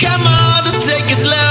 Come on take us love.